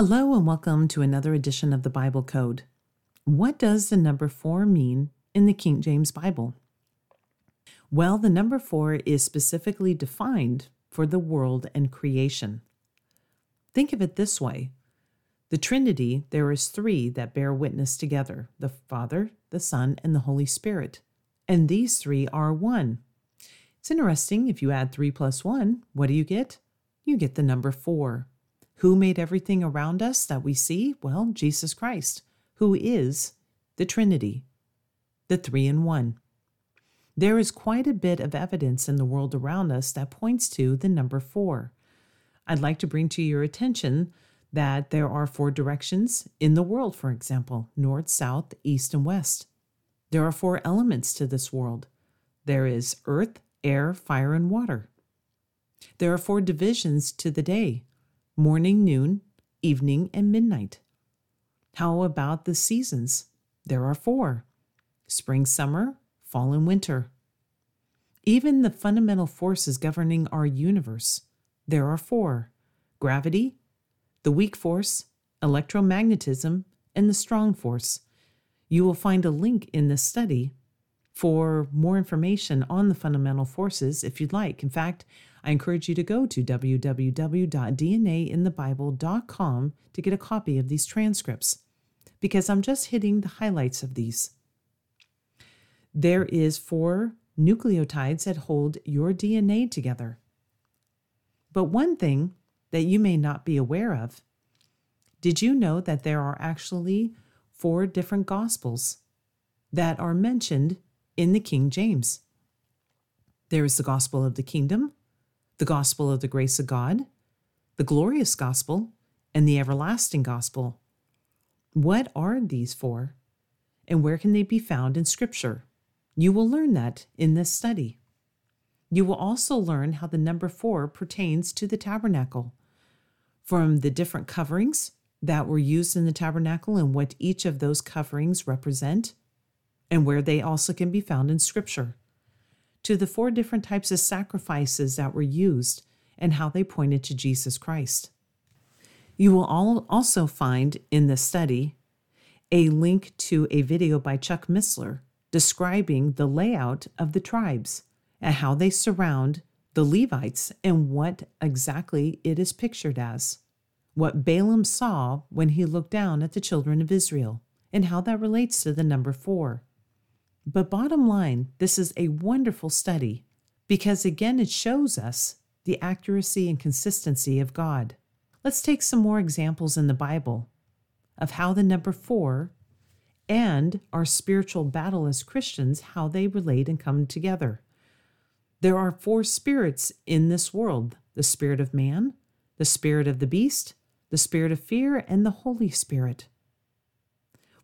Hello, and welcome to another edition of the Bible Code. What does the number four mean in the King James Bible? Well, the number four is specifically defined for the world and creation. Think of it this way the Trinity, there is three that bear witness together the Father, the Son, and the Holy Spirit. And these three are one. It's interesting, if you add three plus one, what do you get? You get the number four. Who made everything around us that we see? Well, Jesus Christ, who is the Trinity, the three in one. There is quite a bit of evidence in the world around us that points to the number four. I'd like to bring to your attention that there are four directions in the world, for example north, south, east, and west. There are four elements to this world there is earth, air, fire, and water. There are four divisions to the day morning, noon, evening, and midnight. How about the seasons? There are four spring, summer, fall, and winter. Even the fundamental forces governing our universe, there are four gravity, the weak force, electromagnetism, and the strong force. You will find a link in this study for more information on the fundamental forces if you'd like. In fact, I encourage you to go to www.dnainthebible.com to get a copy of these transcripts because I'm just hitting the highlights of these. There is four nucleotides that hold your DNA together. But one thing that you may not be aware of, did you know that there are actually four different gospels that are mentioned in the King James. There is the gospel of the kingdom, the gospel of the grace of God, the glorious gospel, and the everlasting gospel. What are these four, and where can they be found in Scripture? You will learn that in this study. You will also learn how the number four pertains to the tabernacle, from the different coverings that were used in the tabernacle and what each of those coverings represent and where they also can be found in Scripture, to the four different types of sacrifices that were used and how they pointed to Jesus Christ. You will all also find in the study a link to a video by Chuck Missler describing the layout of the tribes and how they surround the Levites and what exactly it is pictured as. What Balaam saw when he looked down at the children of Israel, and how that relates to the number four. But bottom line, this is a wonderful study because again, it shows us the accuracy and consistency of God. Let's take some more examples in the Bible of how the number four and our spiritual battle as Christians, how they relate and come together. There are four spirits in this world the spirit of man, the spirit of the beast, the spirit of fear, and the Holy Spirit.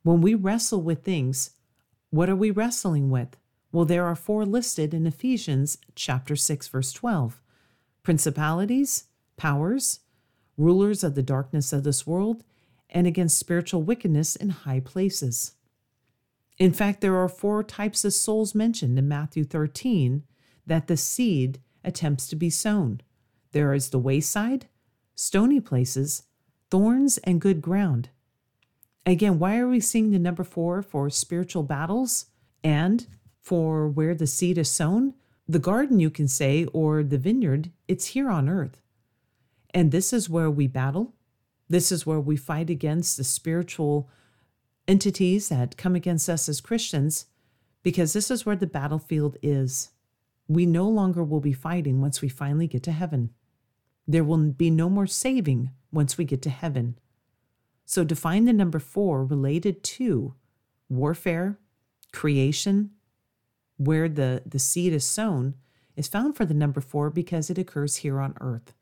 When we wrestle with things, what are we wrestling with? Well, there are four listed in Ephesians chapter 6 verse 12. Principalities, powers, rulers of the darkness of this world, and against spiritual wickedness in high places. In fact, there are four types of souls mentioned in Matthew 13 that the seed attempts to be sown. There is the wayside, stony places, thorns, and good ground. Again, why are we seeing the number four for spiritual battles and for where the seed is sown? The garden, you can say, or the vineyard, it's here on earth. And this is where we battle. This is where we fight against the spiritual entities that come against us as Christians, because this is where the battlefield is. We no longer will be fighting once we finally get to heaven. There will be no more saving once we get to heaven. So define the number four related to warfare, creation, where the, the seed is sown, is found for the number four because it occurs here on earth.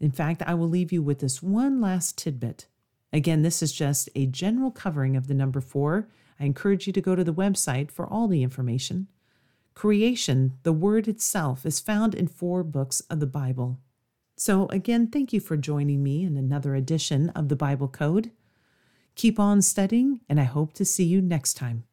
In fact, I will leave you with this one last tidbit. Again, this is just a general covering of the number four. I encourage you to go to the website for all the information. Creation, the word itself, is found in four books of the Bible. So, again, thank you for joining me in another edition of the Bible Code. Keep on studying, and I hope to see you next time.